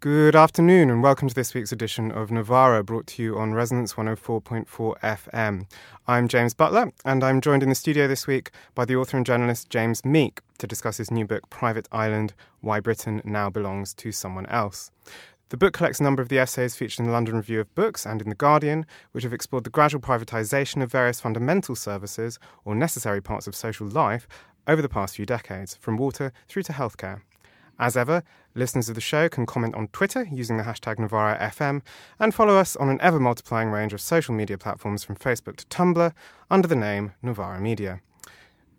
Good afternoon, and welcome to this week's edition of Novara, brought to you on Resonance 104.4 FM. I'm James Butler, and I'm joined in the studio this week by the author and journalist James Meek to discuss his new book, Private Island Why Britain Now Belongs to Someone Else. The book collects a number of the essays featured in the London Review of Books and in The Guardian, which have explored the gradual privatisation of various fundamental services or necessary parts of social life over the past few decades, from water through to healthcare. As ever, listeners of the show can comment on Twitter using the hashtag NovaraFM and follow us on an ever multiplying range of social media platforms from Facebook to Tumblr under the name Novara Media.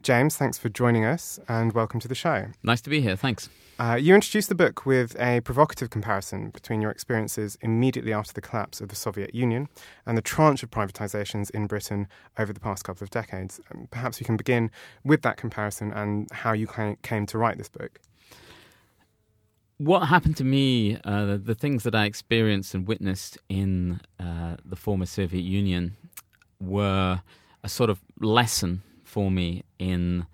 James, thanks for joining us and welcome to the show. Nice to be here, thanks. Uh, you introduced the book with a provocative comparison between your experiences immediately after the collapse of the Soviet Union and the tranche of privatizations in Britain over the past couple of decades. Um, perhaps we can begin with that comparison and how you came to write this book what happened to me, uh, the, the, things that I experienced and witnessed in uh, the former Soviet Union were a sort of lesson for me in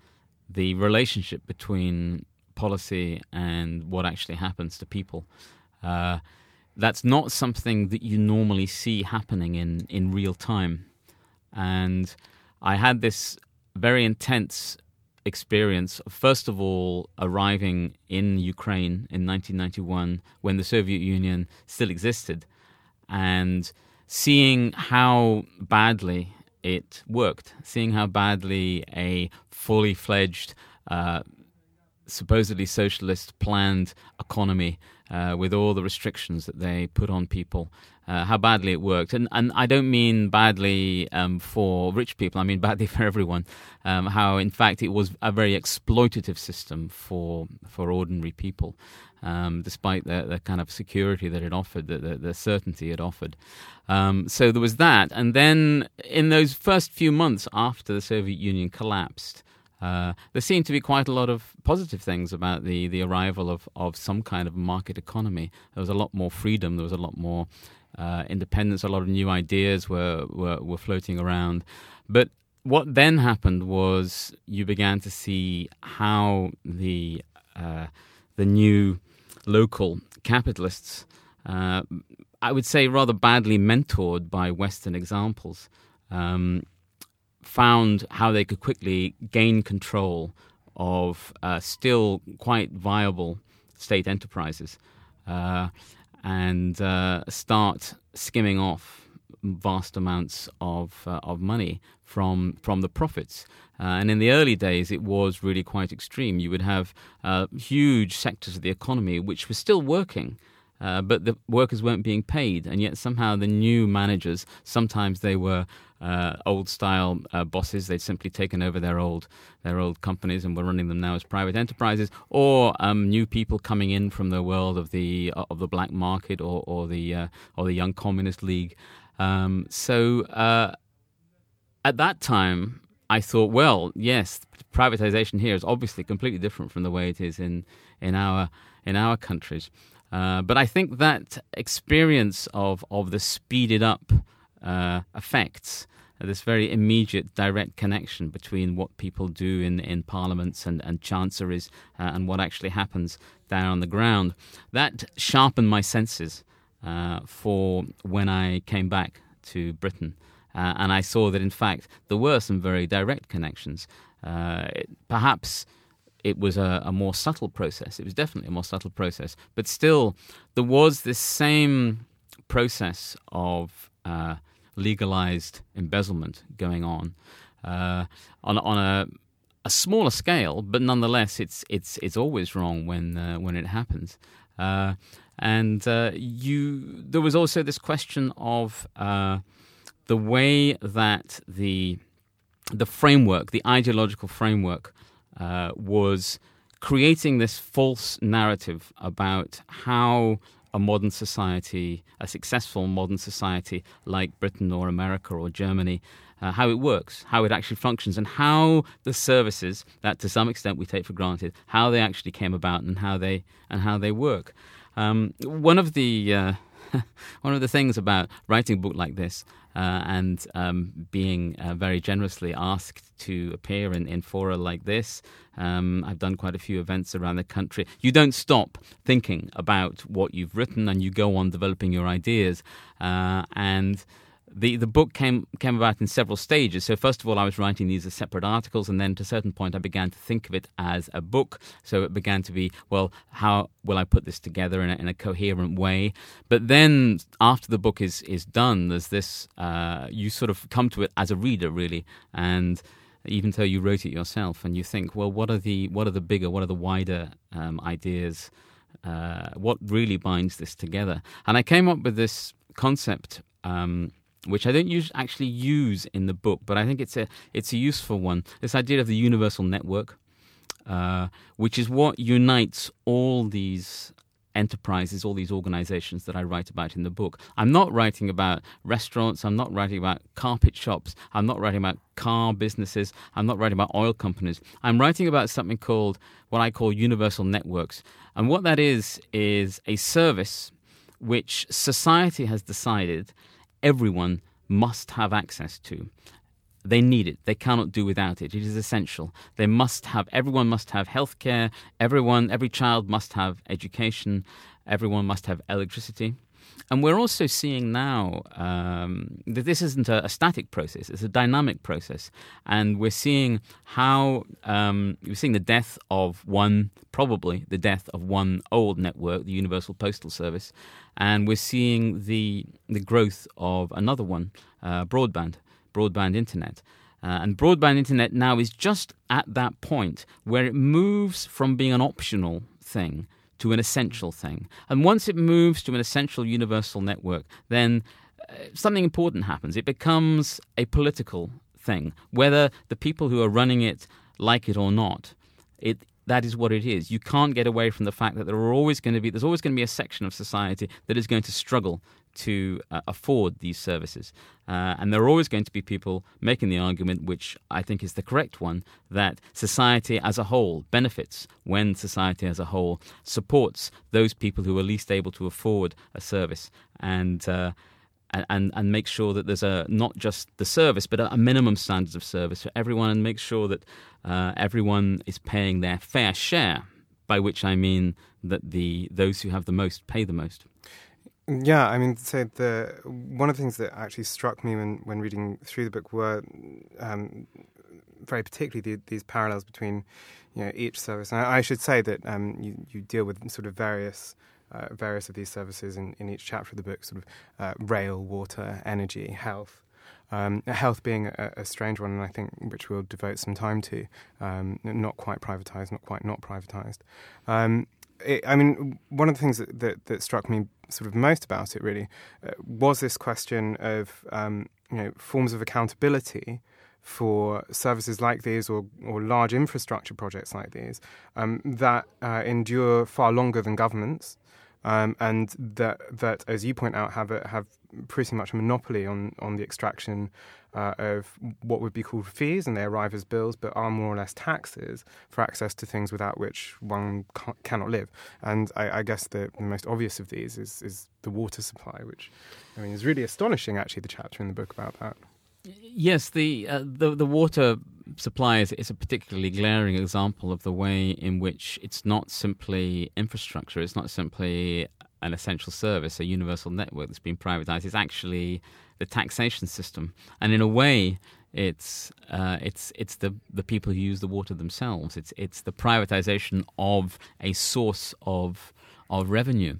the relationship between policy and what actually happens to people. Uh, that's not something that you normally see happening in, in real time. And I had this very intense experience, first of all, arriving in Ukraine in 1991 when the Soviet Union still existed and seeing how badly it worked, seeing how badly a fully fledged, uh, supposedly socialist planned economy uh, with all the restrictions that they put on people uh, how badly it worked. And and I don't mean badly um, for rich people. I mean badly for everyone. Um, how in fact it was a very exploitative system for for ordinary people, um, despite the, the kind of security that it offered, the, the, the certainty it offered. Um, so there was that. And then in those first few months after the Soviet Union collapsed. Uh, there seemed to be quite a lot of positive things about the, the arrival of, of some kind of market economy. There was a lot more freedom. There was a lot more uh, independence. A lot of new ideas were, were, were floating around. But what then happened was you began to see how the uh, the new local capitalists, uh, I would say, rather badly mentored by Western examples, um, found how they could quickly gain control of uh, still quite viable state enterprises. Uh, and uh, start skimming off vast amounts of uh, of money from from the profits. Uh, and in the early days, it was really quite extreme. You would have uh, huge sectors of the economy which were still working, uh, but the workers weren't being paid, and yet somehow the new managers, sometimes they were uh, old style uh, bosses, they'd simply taken over their old their old companies and were running them now as private enterprises, or um, new people coming in from the world of the uh, of the black market or, or the uh, or the Young Communist League. Um, so uh, at that time, I thought, well, yes, privatization here is obviously completely different from the way it is in in our in our countries. Uh, but I think that experience of, of the speeded up uh, effects, uh, this very immediate direct connection between what people do in, in parliaments and, and chanceries uh, and what actually happens down on the ground, that sharpened my senses uh, for when I came back to Britain. and I saw that, in fact, there were some very direct connections. It, perhaps it was a, a, more subtle process. It was definitely a more subtle process, but still, there was this same process of uh, legalized embezzlement going on uh, on on a a smaller scale, but nonetheless, it's it's it's always wrong when uh, when it happens. Uh, and uh, you, there was also this question of uh, the way that the the framework, the ideological framework uh, was creating this false narrative about how a modern society, a successful modern society like Britain or America or Germany, uh, how it works, how it actually functions, and how the services that to some extent we take for granted, how they actually came about and how they and how they work. Um, one of the uh, one of the things about writing a book like this uh, and um, being uh, very generously asked to appear in, in fora like this. Um, I've done quite a few events around the country. You don't stop thinking about what you've written and you go on developing your ideas. Uh, and the the book came came about in several stages. So first of all, I was writing these as separate articles, and then to a certain point, I began to think of it as a book. So it began to be, well, how will I put this together in a, in a coherent way? But then after the book is is done, there's this uh, you sort of come to it as a reader, really, and even though you wrote it yourself, and you think, well, what are the what are the bigger, what are the wider um, ideas? Uh, what really binds this together? And I came up with this concept. Um, which I don't use, actually use in the book, but I think it's a it's a useful one. This idea of the universal network, uh, which is what unites all these enterprises, all these organizations that I write about in the book. I'm not writing about restaurants, I'm not writing about carpet shops, I'm not writing about car businesses, I'm not writing about oil companies. I'm writing about something called what I call universal networks. And what that is, is a service which society has decided everyone must have access to. They need it. They cannot do without it. It is essential. They must have, everyone must have healthcare. Everyone, every child must have education. Everyone must have electricity. And we're also seeing now um, that this isn't a, a, static process; it's a dynamic process, and we're seeing how um, we're seeing the death of one, probably the death of one old network, the Universal Postal Service, and we're seeing the the growth of another one, uh, broadband, broadband internet. Uh, and broadband internet now is just at that point where it moves from being an optional thing to an essential thing. And once it moves to an essential universal network, then uh, something important happens. It becomes a political thing, whether the people who are running it like it or not. It that is what it is. You can't get away from the fact that there are always going to be there's always going to be a section of society that is going to struggle to uh, afford these services, uh, and there are always going to be people making the argument, which I think is the correct one, that society as a whole benefits when society as a whole supports those people who are least able to afford a service and. Uh, and and make sure that there's a not just the service but a, minimum standards of service for everyone and make sure that uh, everyone is paying their fair share by which I mean that the those who have the most pay the most yeah, I mean, so the one of the things that actually struck me when, when reading through the book were um, very particularly the, these parallels between you know each service. And I, I should say that um, you, you deal with sort of various uh, various of these services in, in each chapter of the book, sort of uh, rail, water, energy, health. Um, health being a, a, strange one, and I think which we'll devote some time to, um, not quite privatized, not quite not privatized. Um, it, I mean, one of the things that, that, that, struck me sort of most about it really uh, was this question of um, you know forms of accountability for services like these or, or large infrastructure projects like these um, that uh, endure far longer than governments um, and that that, as you point out, have a, have pretty much a monopoly on on the extraction uh, of what would be called fees, and they arrive as bills, but are more or less taxes for access to things without which one cannot live. And I, I guess the, the, most obvious of these is is the water supply, which I mean is really astonishing. Actually, the chapter in the book about that. Yes, the uh, the the water supply is, is, a particularly glaring example of the way in which it's not simply infrastructure, it's not simply an essential service, a universal network that's been privatized. It's actually the taxation system, and in a way, it's uh, it's it's the the people who use the water themselves. It's it's the privatization of a source of of revenue,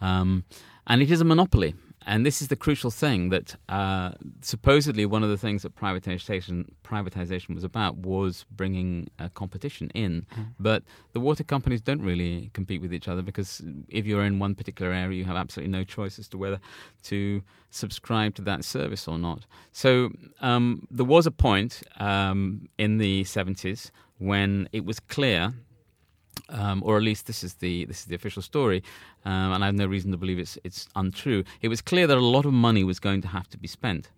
um, and it is a monopoly. And this is the crucial thing that uh, supposedly one of the things that privatization privatization was about was bringing uh, competition in. Mm. But the water companies don't really compete with each other because if you're in one particular area, you have absolutely no choice as to whether to subscribe to that service or not. So um, there was a point um, in the 70s when it was clear um, or at least this is the this is the official story, um, and I have no reason to believe it's it's untrue. It was clear that a lot of money was going to have to be spent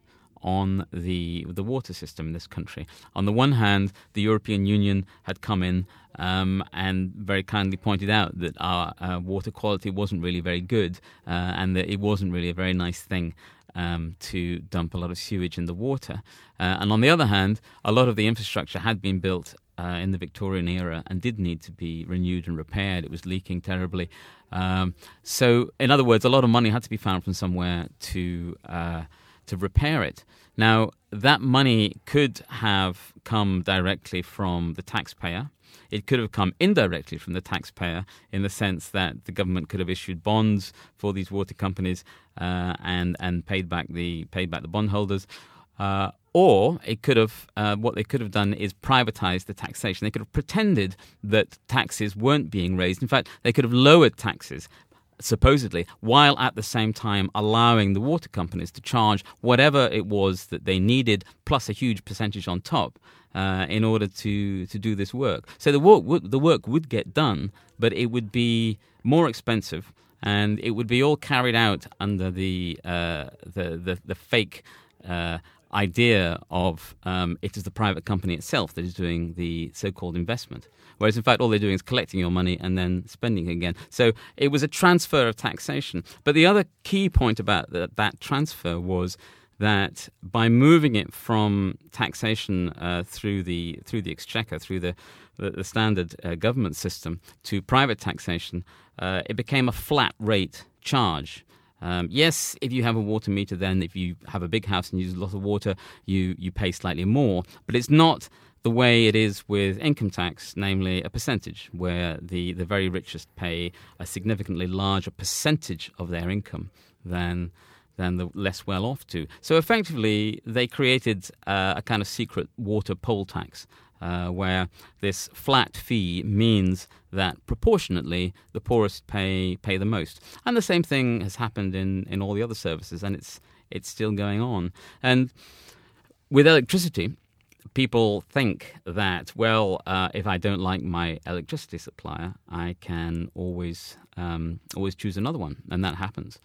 on the the water system in this country. On the one hand, the European Union had come in um, and very kindly pointed out that our uh, water quality wasn't really very good uh, and that it wasn't really a very nice thing. Um, to dump a lot of sewage in the water. Uh, and on the other hand, a lot of the infrastructure had been built uh, in the Victorian era and did need to be renewed and repaired. It was leaking terribly. Um, so, in other words, a lot of money had to be found from somewhere to uh, to repair it. Now, that money could have come directly from the taxpayer. It could have come indirectly from the taxpayer in the sense that the government could have issued bonds for these water companies uh, and and paid back the paid back the bondholders. Uh, or it could have, uh, what they could have done is privatized the taxation. They could have pretended that taxes weren't being raised. In fact, they could have lowered taxes, supposedly, while at the same time allowing the water companies to charge whatever it was that they needed, plus a huge percentage on top. Uh, in order to, to do this work, so the work would, the work would get done, but it would be more expensive, and it would be all carried out under the uh, the, the, the fake uh, idea of um, it is the private company itself that is doing the so-called investment, whereas in fact all they're doing is collecting your money and then spending it again. So it was a transfer of taxation. But the other key point about that, that transfer was that by moving it from taxation uh, through the through the exchequer, through the the, the standard uh, government system to private taxation, uh, it became a flat rate charge. Um, yes, if you have a water meter, then if you have a big house and use a lot of water, you, you pay slightly more. But it's not the way it is with income tax, namely a percentage, where the, the very richest pay a significantly larger percentage of their income than than the less well off do. So effectively, they created uh, a kind of secret water poll tax uh, where this flat fee means that proportionately the poorest pay pay the most. And the same thing has happened in, in all the other services, and it's it's still going on. And with electricity, people think that well, uh, if I don't like my electricity supplier, I can always um, always choose another one, and that happens.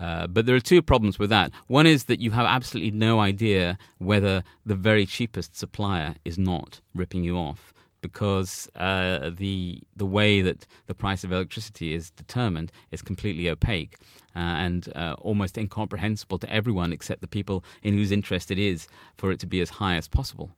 Uh, but there are two problems with that. One is that you have absolutely no idea whether the very cheapest supplier is not ripping you off because uh, the the way that the price of electricity is determined is completely opaque uh, and uh, almost incomprehensible to everyone except the people in whose interest it is for it to be as high as possible.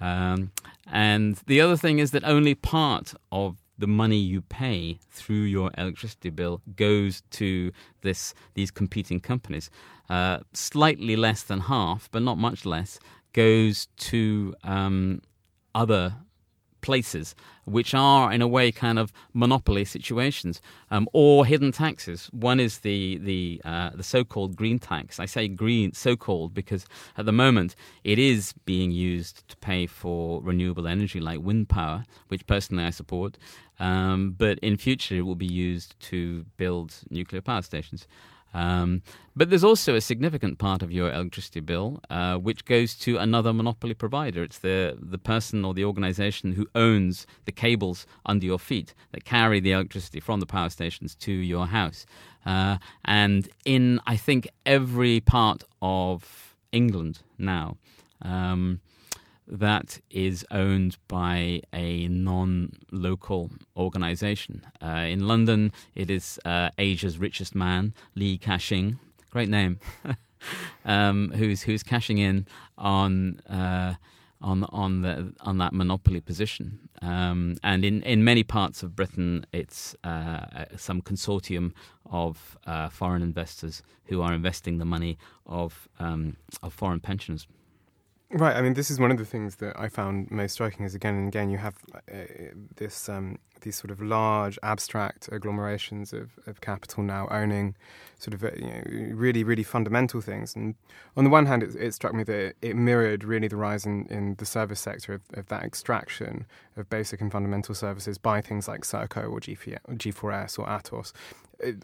Um, and the other thing is that only part of the money you pay through your electricity bill goes to this these competing companies. Uh, slightly less than half, but not much less, goes to um, other places, which are in a way kind of monopoly situations um, or hidden taxes. One is the the uh, the so-called green tax. I say green, so-called, because at the moment it is being used to pay for renewable energy like wind power, which personally I support. Um, but in future, it will be used to build nuclear power stations. Um, but there's also a significant part of your electricity bill uh, which goes to another monopoly provider. It's the, the person or the organization who owns the cables under your feet that carry the electricity from the power stations to your house. Uh, and in, I think, every part of England now, um, that is owned by a non local organization. Uh, in London, it is uh, Asia's richest man, Li Ka-shing, great name, um, who's, who's cashing in on. Uh, on on the on that monopoly position. Um, and in, in many parts of Britain, it's uh, some consortium of uh, foreign investors who are investing the money of um, of foreign pensioners. Right. I mean, this is one of the things that I found most striking. Is again and again, you have uh, this um, these sort of large abstract agglomerations of, of capital now owning sort of uh, you know, really really fundamental things. And on the one hand, it, it struck me that it, mirrored really the rise in, in the service sector of, of, that extraction of basic and fundamental services by things like Serco or G4S or Atos,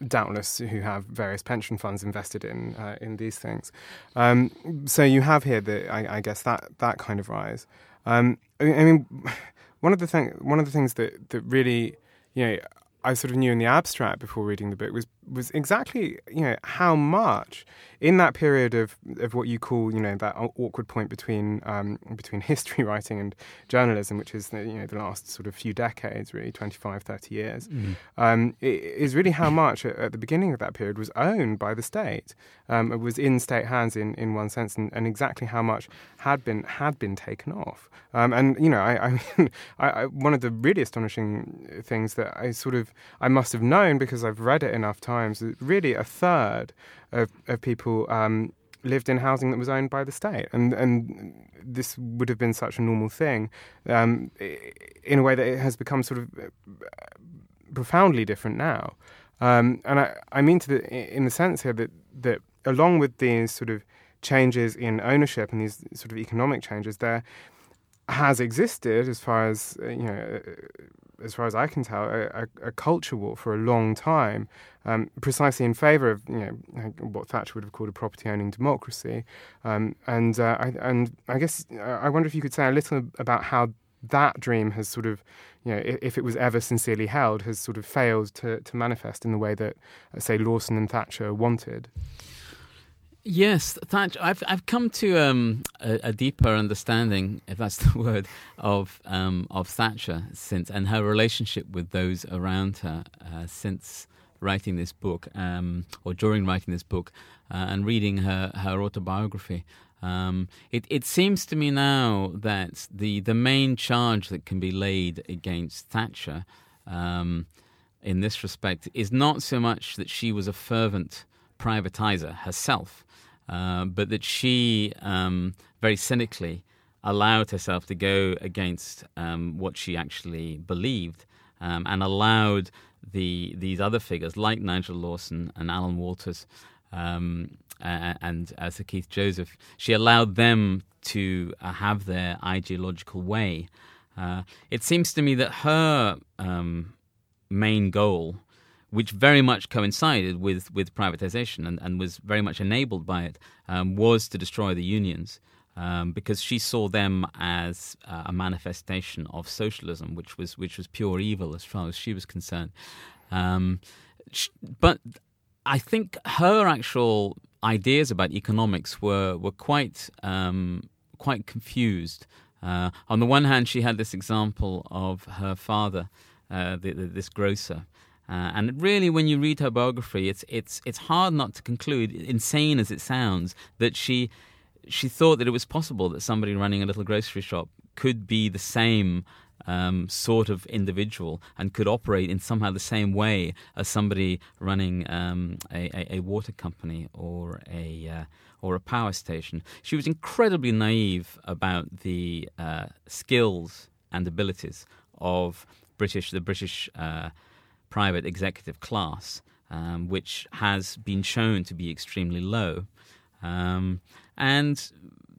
doubtless who have various pension funds invested in uh, in these things. Um, so you have here the I, I, guess that that kind of rise. Um, I, mean, one of the thing one of the things that that really you know I sort of knew in the abstract before reading the book was was exactly you know how much in that period of, of what you call you know that awkward point between um, between history writing and journalism, which is the, you know the last sort of few decades, really 25, 30 years, mm. um, is really how much at, at, the beginning of that period was owned by the state. Um, it was in state hands in, in one sense, and, and exactly how much had been had been taken off. Um, and you know, I, I, mean, I, I, one of the really astonishing things that I sort of I must have known because I've read it enough times. That really, a third of, of people um, lived in housing that was owned by the state, and and this would have been such a normal thing, um, in a way that it has become sort of uh, profoundly different now. Um, and I, I mean to the in the sense here that that along with these sort of changes in ownership and these sort of economic changes, there has existed, as far as uh, you know, as far as I can tell, a, a, a culture war for a long time, um, precisely in favour of you know what Thatcher would have called a property-owning democracy, um, and uh, I, and I guess uh, I wonder if you could say a little about how that dream has sort of, you know, if, it was ever sincerely held, has sort of failed to, to manifest in the way that, uh, say, Lawson and Thatcher wanted. Yes, Thatcher. I've I've come to um, a, a, deeper understanding, if that's the word, of um, of Thatcher since and her relationship with those around her uh, since writing this book, um, or during writing this book, uh, and reading her her autobiography. Um, it it seems to me now that the the main charge that can be laid against Thatcher, um, in this respect, is not so much that she was a fervent privatizer herself uh, but that she um, very cynically allowed herself to go against um, what she actually believed um, and allowed the these other figures like Nigel Lawson and Alan Walters um, and uh, Sir Keith Joseph, she allowed them to uh, have their ideological way. Uh, it seems to me that her um, main goal which very much coincided with, with privatization and, and was very much enabled by it, um, was to destroy the unions. Um, because she saw them as uh, a manifestation of socialism, which was which was pure evil as far as she was concerned. Um, but I think her actual ideas about economics were were quite um, quite confused. Uh, on the one hand, she had this example of her father, uh, the, the, this grocer, uh, and really, when you read her biography, it's it's it's hard not to conclude, insane as it sounds, that she she thought that it was possible that somebody running a little grocery shop could be the same um, sort of individual and could operate in somehow the same way as somebody running um, a, a, a, water company or a uh, or a power station. She was incredibly naive about the uh, skills and abilities of British the British. Uh, private executive class, um, which has been shown to be extremely low. Um, and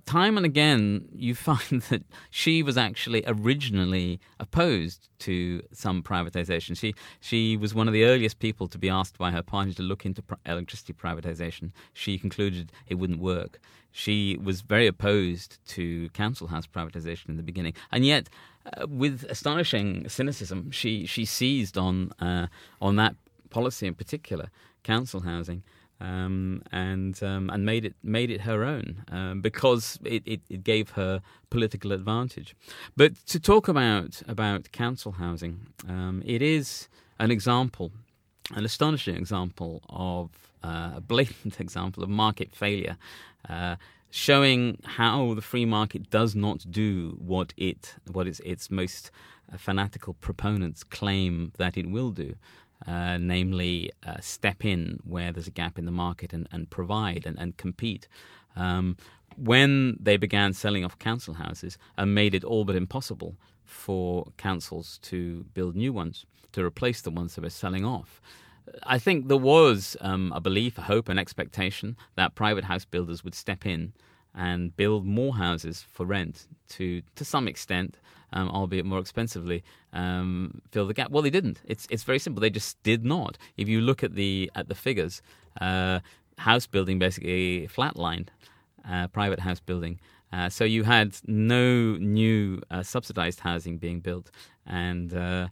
time and again, you find that she was actually originally opposed to some privatization. She she was one of the earliest people to be asked by her party to look into electricity privatization. She concluded it wouldn't work. She was very opposed to council house privatization in the beginning, and yet uh, with astonishing cynicism, she she seized on uh, on that policy in particular, council housing, um, and um, and made it made it her own um, because it, it, it, gave her political advantage. But to talk about about council housing, um, it is an example, an astonishing example of uh, a blatant example of market failure. Uh, showing how the free market does not do what it what its its most uh, fanatical proponents claim that it will do. Uh, namely, uh, step in where there's a gap in the market and, and provide and, and compete. Um, when they began selling off council houses and made it all but impossible for councils to build new ones to replace the ones they were selling off, I think there was um, a belief, a hope, an expectation that private house builders would step in and build more houses for rent to to some extent, um, albeit more expensively, um, fill the gap. Well, they didn't. It's it's very simple. They just did not. If you look at the at the figures, uh, house building basically flatlined, uh, private house building. Uh, so you had no new uh, subsidized housing being built, and uh,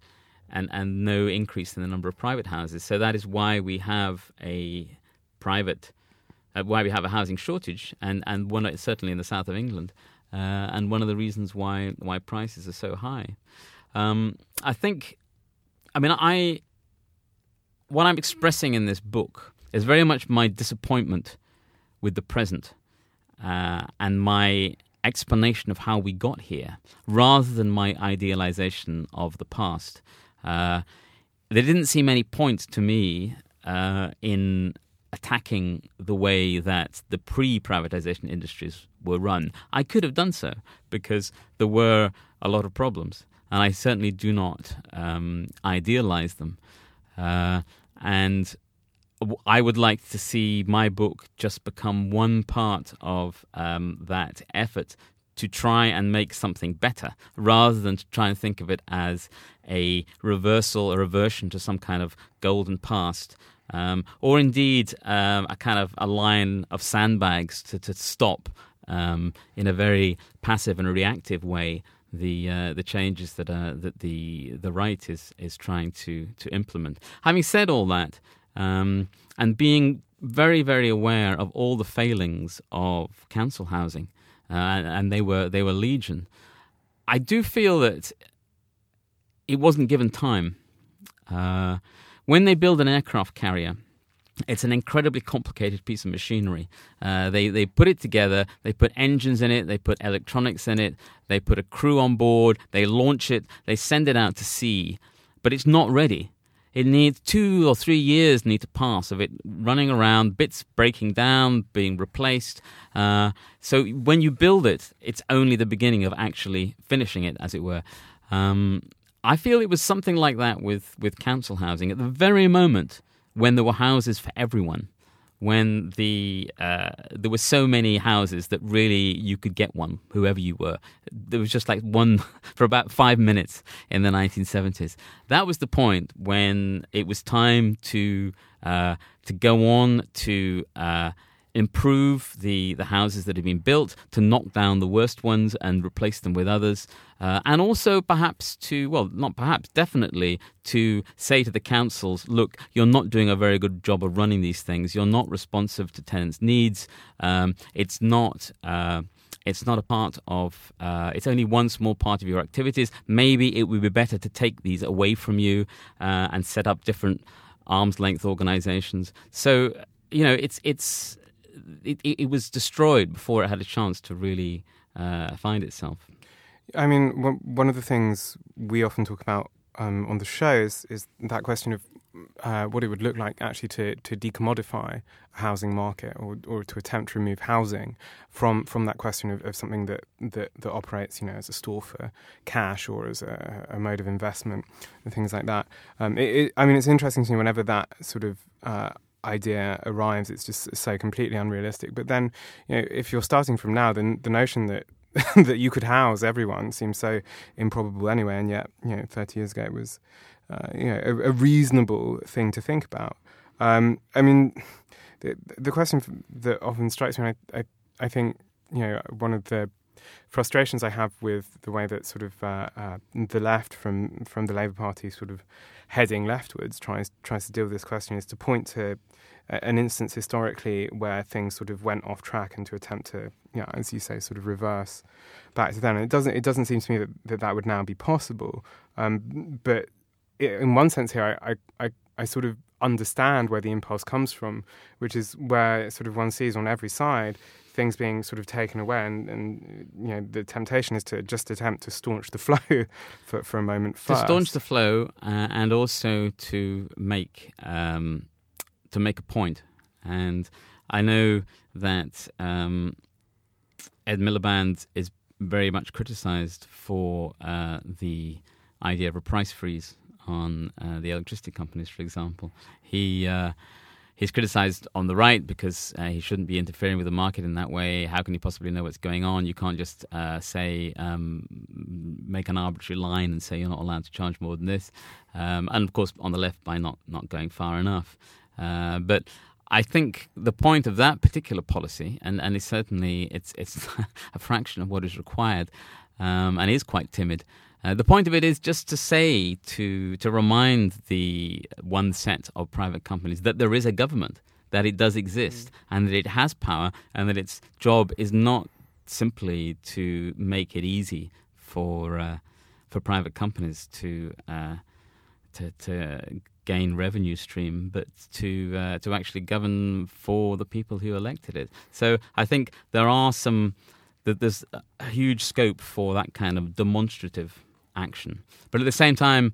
and, and no increase in the number of private houses. So that is why we have a private, uh, why we have a housing shortage, and, and one certainly in the south of England, uh, and one of the reasons why why prices are so high. Um, I think, I mean, I what I'm expressing in this book is very much my disappointment with the present uh, and my explanation of how we got here, rather than my idealization of the past. Uh, there didn't seem any point to me uh, in attacking the way that the pre privatization industries were run. I could have done so because there were a lot of problems, and I certainly do not um, idealize them. Uh, and I would like to see my book just become one part of um, that effort to try and make something better rather than to try and think of it as a reversal, a reversion to some kind of golden past. Um, or indeed um, a kind of a line of sandbags to, to stop um, in a very passive and reactive way the uh, the changes that uh, that the the right is is trying to to implement. Having said all that, um, and being very very aware of all the failings of council housing, uh, and they were they were legion. I do feel that it wasn't given time. When they build an aircraft carrier, it's an incredibly complicated piece of machinery. Uh, they they put it together. They put engines in it. They put electronics in it. They put a crew on board. They launch it. They send it out to sea, but it's not ready. It needs two or three years need to pass of it running around, bits breaking down, being replaced. Uh, so when you build it, it's only the beginning of actually finishing it, as it were. Um, I feel it was something like that with, with council housing. At the very moment when there were houses for everyone, when the uh, there were so many houses that really you could get one, whoever you were. There was just like one for about five minutes in the 1970s. That was the point when it was time to uh, to go on to uh, improve the, the houses that have been built, to knock down the worst ones and replace them with others, uh, and also perhaps to, well, not perhaps, definitely to say to the councils, look, you're not doing a very good job of running these things, you're not responsive to tenants' needs, um, it's not. Uh, it's not a part of, uh, it's only one small part of your activities. Maybe it would be better to take these away from you uh, and set up different arm's length organizations. So, you know, it's, it's, it, it, was destroyed before it had a chance to really uh, find itself. I mean, one of the things we often talk about um, on the show is, is that question of uh, what it would look like actually to, to decommodify a housing market or, or to attempt to remove housing from, from that question of, of something that, that, that operates you know, as a store for cash or as a, a mode of investment and things like that. Um, it, it, I mean, it's interesting to me whenever that sort of uh, idea arrives, it's just so completely unrealistic. But then, you know, if you're starting from now, then the notion that that you could house everyone seems so improbable anyway. And yet, you know, 30 years ago, it was, uh, you know, a, a, reasonable thing to think about. Um, I mean, the, the question that often strikes me, I, I, I think, you know, one of the frustrations I have with the way that sort of uh, uh, the left from from the Labour Party sort of heading leftwards tries tries to deal with this question is to point to an instance historically where things sort of went off track and to attempt to, you know, as you say, sort of reverse back to then. And it doesn't it doesn't seem to me that that, that would now be possible. Um, but it, in one sense here, I, I, I sort of understand where the impulse comes from, which is where sort of one sees on every side things being sort of taken away, and, and you know the temptation is to just attempt to staunch the flow for, for a moment. First. To staunch the flow, uh, and also to make um, to make a point. And I know that um, Ed Miliband is very much criticized for uh, the idea of a price freeze on uh, the electricity companies, for example. He uh, he's criticized on the right because uh, he shouldn't be interfering with the market in that way. How can you possibly know what's going on? You can't just uh, say um, make an arbitrary line and say you're not allowed to charge more than this. Um, and of course, on the left, by not not going far enough. Uh, but I think the point of that particular policy, and, and it's certainly it's it's a fraction of what is required, um, and is quite timid, Uh, the point of it is just to say, to, to remind the one set of private companies that there is a government, that it does exist, mm. and that it has power, and that its job is not simply to make it easy for, uh, for private companies to, uh, to, to gain revenue stream, but to uh, to actually govern for the people who elected it. So I think there are some that there's a huge scope for that kind of demonstrative action, but at the same time.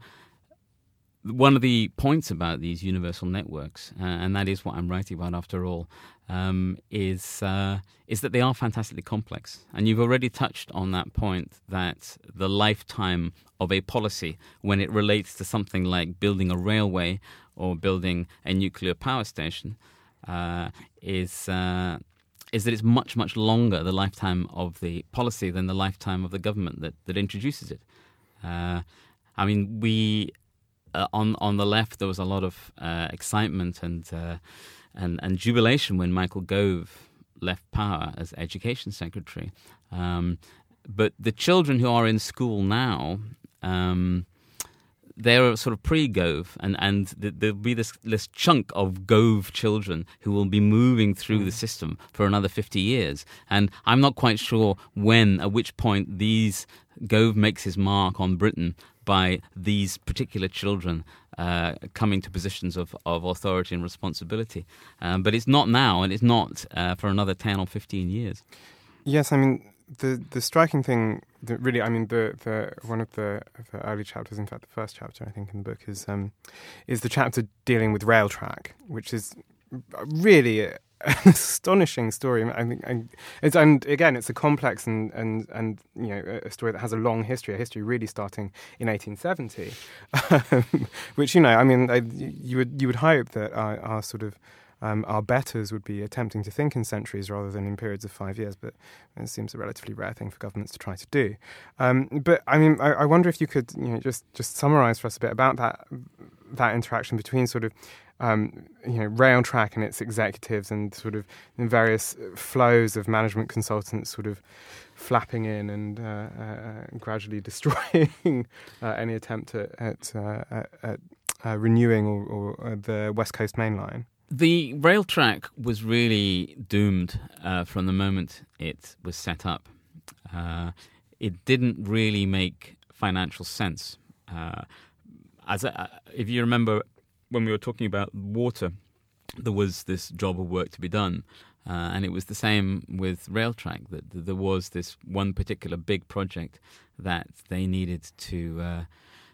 One of the points about these universal networks, uh, and that is what I'm writing about after all, um, is uh, is that they are fantastically complex. And you've already touched on that point that the lifetime of a policy when it relates to something like building a railway or building a nuclear power station uh, is uh, is that it's much much longer the lifetime of the policy than the lifetime of the government that that introduces it. Uh, I mean, we uh, on on the left there was a lot of uh, excitement and uh, and and jubilation when Michael Gove left power as education secretary. Um, but the children who are in school now um, they're sort of pre-Gove, and and there'll be this this chunk of Gove children who will be moving through mm. the system for another fifty years, and I'm not quite sure when, at which point, these Gove makes his mark on Britain by these particular children uh, coming to positions of, of authority and responsibility. Um, but it's not now, and it's not uh, for another 10 or 15 years. Yes, I mean, the the striking thing, really, I mean, the, the one of the, the early chapters, in fact, the first chapter, I think, in the book is um, is the chapter dealing with Railtrack, which is really an astonishing story. I think, it's, and again, it's a complex and and and you know a story that has a long history, a history really starting in 1870, which you know, I mean, I, you would you would hope that our, our sort of um, our betters would be attempting to think in centuries rather than in periods of five years, but it seems a relatively rare thing for governments to try to do. Um, but I mean, I, I, wonder if you could, you know, just just summarise for us a bit about that that interaction between sort of um, you know, Railtrack and its executives and sort of various flows of management consultants sort of flapping in and uh, uh, gradually destroying uh, any attempt at, at, uh, at uh, renewing or, or uh, the West Coast Main Line. The Railtrack was really doomed uh, from the moment it was set up. Uh, it didn't really make financial sense. Uh, as a, uh, if you remember, when we were talking about water, there was this job of work to be done. Uh, and it was the same with Railtrack, that, there was this one particular big project that they needed to uh,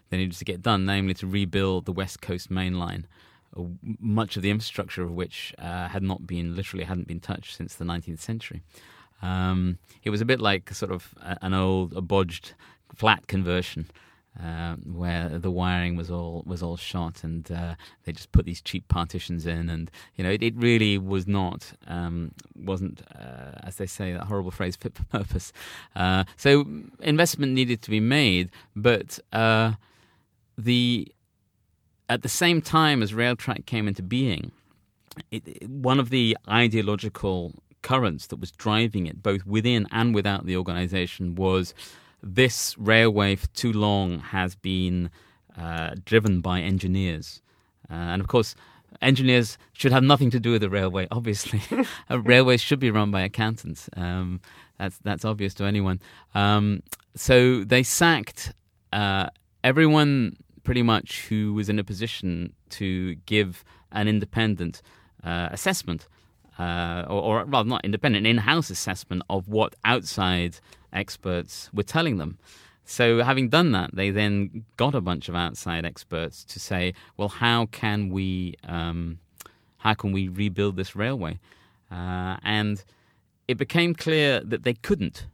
they needed to get done, namely to rebuild the West Coast Main Line much of the infrastructure of which uh, had not been literally hadn't been touched since the 19th century. Um, it was a bit like sort of an old, a bodged flat conversion. Uh, where the wiring was all was all shot, and uh, they just put these cheap partitions in, and you know it, it really was not um, wasn't uh, as they say that horrible phrase fit for purpose. Uh, so investment needed to be made, but uh, the at the same time as Railtrack came into being, it, it, one of the ideological currents that was driving it, both within and without the organization, was this railway for too long has been uh, driven by engineers. Uh, and of course, engineers should have nothing to do with the railway, obviously. railways should be run by accountants. Um, that's, that's obvious to anyone. Um, so they sacked uh, everyone pretty much who was in a position to give an independent uh, assessment, uh, or, or rather, not independent, in-house assessment of what outside experts were telling them. So, having done that, they then got a bunch of outside experts to say, "Well, how can we, um, how can we rebuild this railway?" Uh, and it became clear that they couldn't.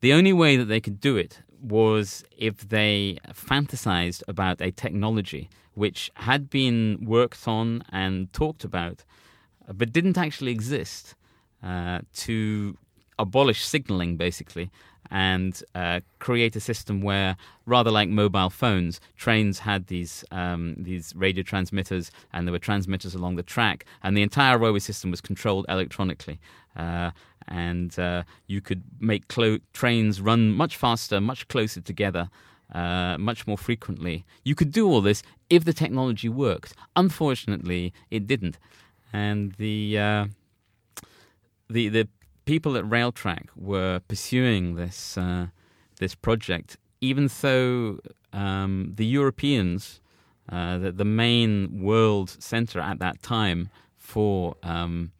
The only way that they could do it was if they fantasized about a technology which had been worked on and talked about, but didn't actually exist, uh, to abolish signaling basically and uh, create a system where, rather like mobile phones, trains had these um, these radio transmitters, and there were transmitters along the track, and the entire railway system was controlled electronically. Uh, and uh, you could make clo- trains run much faster, much closer together, uh, much more frequently. You could do all this if the technology worked. Unfortunately, it didn't, and the uh, the the people at Railtrack were pursuing this uh, this project, even though um, the Europeans, uh, the, the main world center at that time for um,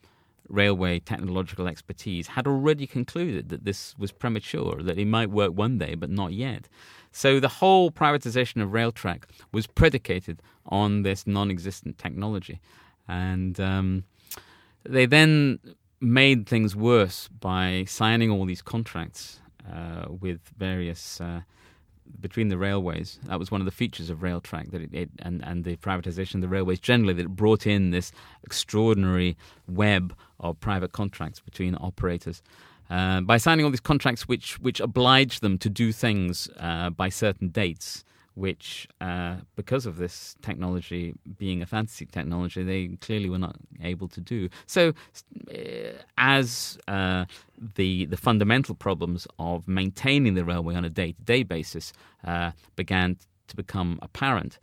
railway technological expertise, had already concluded that this was premature, that it might work one day, but not yet. So the whole privatization of Railtrack was predicated on this non-existent technology, and um, they then made things worse by signing all these contracts uh, with various uh, between the railways. That was one of the features of Railtrack that it, it, and and the privatization of the railways generally that it brought in this extraordinary web of private contracts between operators. Uh, by signing all these contracts, which which oblige them to do things uh, by certain dates, which, uh, because of this technology being a fantasy technology, they clearly were not able to do. So, uh, as uh, the the fundamental problems of maintaining the railway on a day to day basis uh, began to become apparent,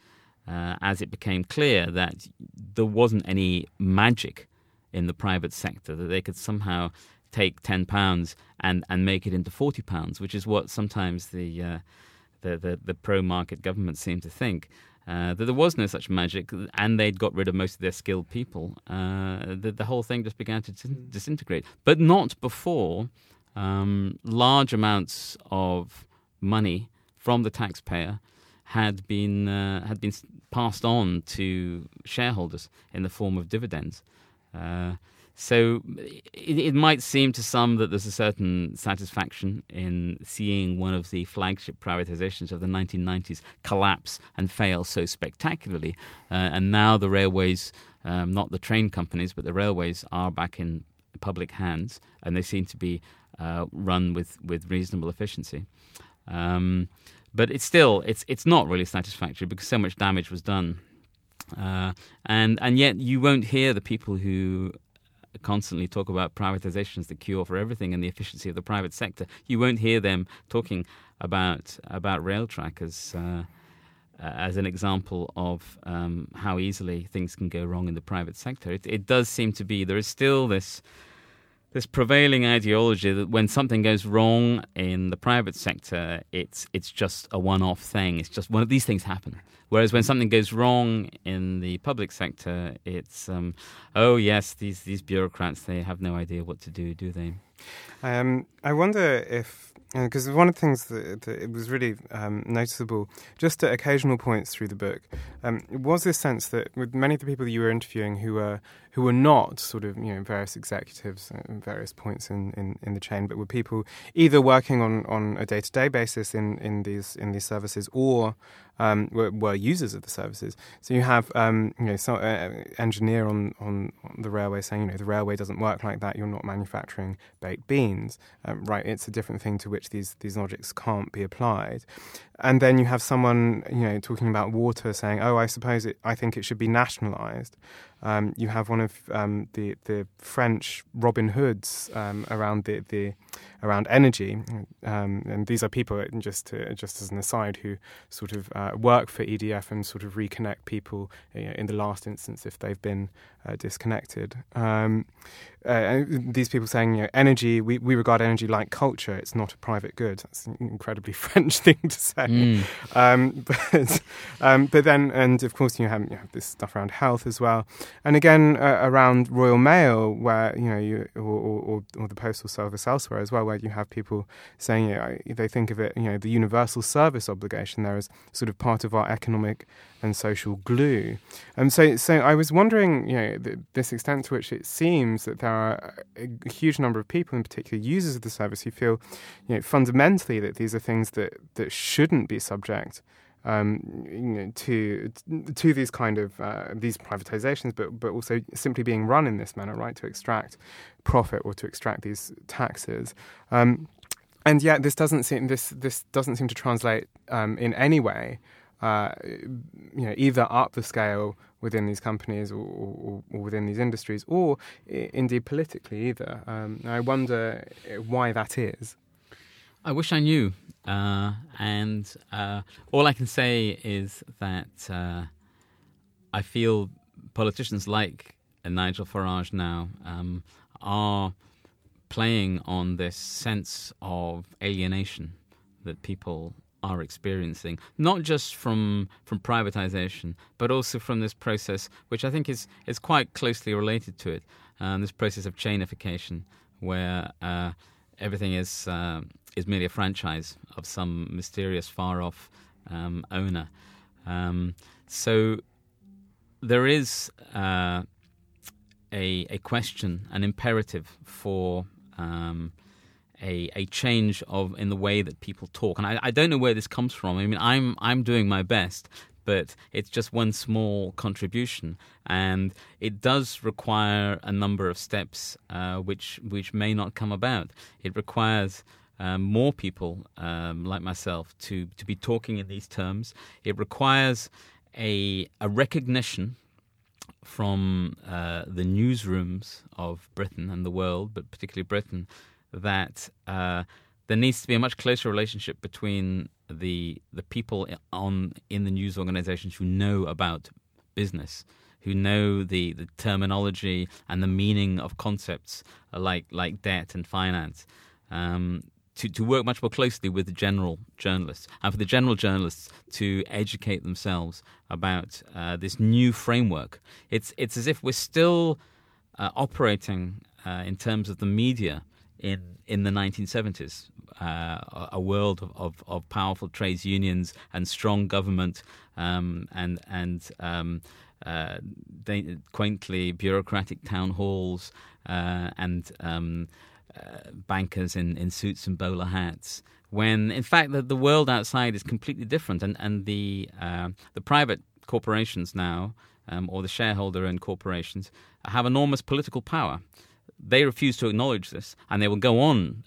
uh, as it became clear that there wasn't any magic in the private sector that they could somehow take ten pounds and and make it into forty pounds, which is what sometimes the uh, the, the, the pro market government seemed to think. Uh, that there was no such magic, and they'd got rid of most of their skilled people. Uh, the, the, whole thing just began to disintegrate, but not before um, large amounts of money from the taxpayer had been uh, had been passed on to shareholders in the form of dividends. So it, it, might seem to some that there's a certain satisfaction in seeing one of the flagship privatizations of the 1990s collapse and fail so spectacularly. Uh, and now the railways, um, not the train companies, but the railways are back in public hands and they seem to be uh, run with, with reasonable efficiency. Um, but it's still it's it's not really satisfactory because so much damage was done. Uh, and and yet you won't hear the people who constantly talk about privatization as the cure for everything and the efficiency of the private sector. You won't hear them talking about about Railtrack as uh, as an example of um, how easily things can go wrong in the private sector. It, it does seem to be there is still this this prevailing ideology that when something goes wrong in the private sector, it's it's just a one-off thing. It's just one of these things happen. Whereas when something goes wrong in the public sector, it's um, oh yes, these these bureaucrats they have no idea what to do, do they? Um, I wonder if because one of the things that, that it was really um, noticeable, just at occasional points through the book, um, was this sense that with many of the people that you were interviewing who were who were not sort of you know various executives at various points in, in, in the chain, but were people either working on, on a day to day basis in, in these in these services or um, were, were, users of the services. So you have um, you know some uh, engineer on, on, on the railway saying you know the railway doesn't work like that. You're not manufacturing baked beans, um, right? It's a different thing to which these these logics can't be applied. And then you have someone you know talking about water saying, oh, I suppose it, I think it should be nationalised. Um, you have one of um, the the French Robin Hoods um, around the, the around energy, um, and these are people just to, just as an aside who sort of uh, work for EDF and sort of reconnect people you know, in the last instance if they've been uh, disconnected. Um, uh, these people saying, you know, energy, we, we regard energy like culture. It's not a private good. That's an incredibly French thing to say. Mm. Um, but, um, but then, and of course, you have, you have, this stuff around health as well. And again, uh, around Royal Mail, where, you know, you, or, or, or, the Postal Service elsewhere as well, where you have people saying, you know, they think of it, you know, the universal service obligation there as sort of part of our economic and social glue. And so, so I was wondering, you know, this extent to which it seems that there are a huge number of people, in particular users of the service, who feel, you know, fundamentally that these are things that that shouldn't be subject. Um, you know, to to these kind of uh, these privatizations, but but also simply being run in this manner, right, to extract profit or to extract these taxes. Um, and yet, this doesn't seem this this doesn't seem to translate um, in any way uh, you know, either up the scale within these companies or, or, or within these industries, or indeed politically either. Um, I wonder why that is. I wish I knew. Uh, and uh, all I can say is that uh, I feel politicians like Nigel Farage now um, are playing on this sense of alienation that people are experiencing, not just from from privatization, but also from this process, which I think is is quite closely related to it, um, this process of chainification, where uh, everything is uh, is merely a franchise of some mysterious, far off um, owner. Um, so there is uh, a a question, an imperative for um, a, a change of in the way that people talk. And I, I don't know where this comes from. I mean, I'm I'm doing my best, but it's just one small contribution, and it does require a number of steps, uh, which which may not come about. It requires. Um, more people um, like myself to, to be talking in these terms. It requires a, a recognition from uh, the newsrooms of Britain and the world, but particularly Britain, that uh, there needs to be a much closer relationship between the the people on in the news organizations who know about business, who know the, the terminology and the meaning of concepts like like debt and finance. Um, to, to work much more closely with the general journalists and for the general journalists to educate themselves about uh, this new framework. It's, it's as if we're still uh, operating uh, in terms of the media in in the 1970s. Uh, a world of, of, of, powerful trades unions and strong government um, and and um, uh, quaintly bureaucratic town halls uh, and um, uh, bankers in, in suits and bowler hats. When in fact the, the world outside is completely different, and and the uh, the private corporations now, um, or the shareholder-owned corporations, have enormous political power they refuse to acknowledge this, and they will go on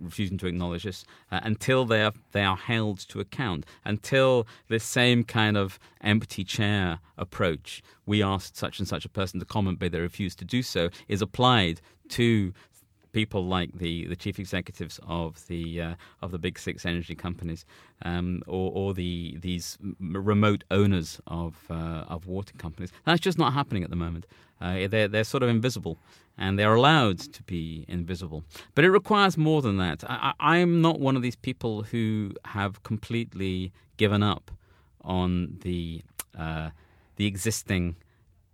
refusing to acknowledge this uh, until they are they are held to account. Until this same kind of empty chair approach, we asked such and such a person to comment, but they refuse to do so, is applied to people like the, the chief executives of the uh, of the big six energy companies, um, or, or the these remote owners of uh, of water companies. That's just not happening at the moment. Uh, they're they're sort of invisible, and they're allowed to be invisible. But it requires more than that. I, am not one of these people who have completely given up on the uh, the existing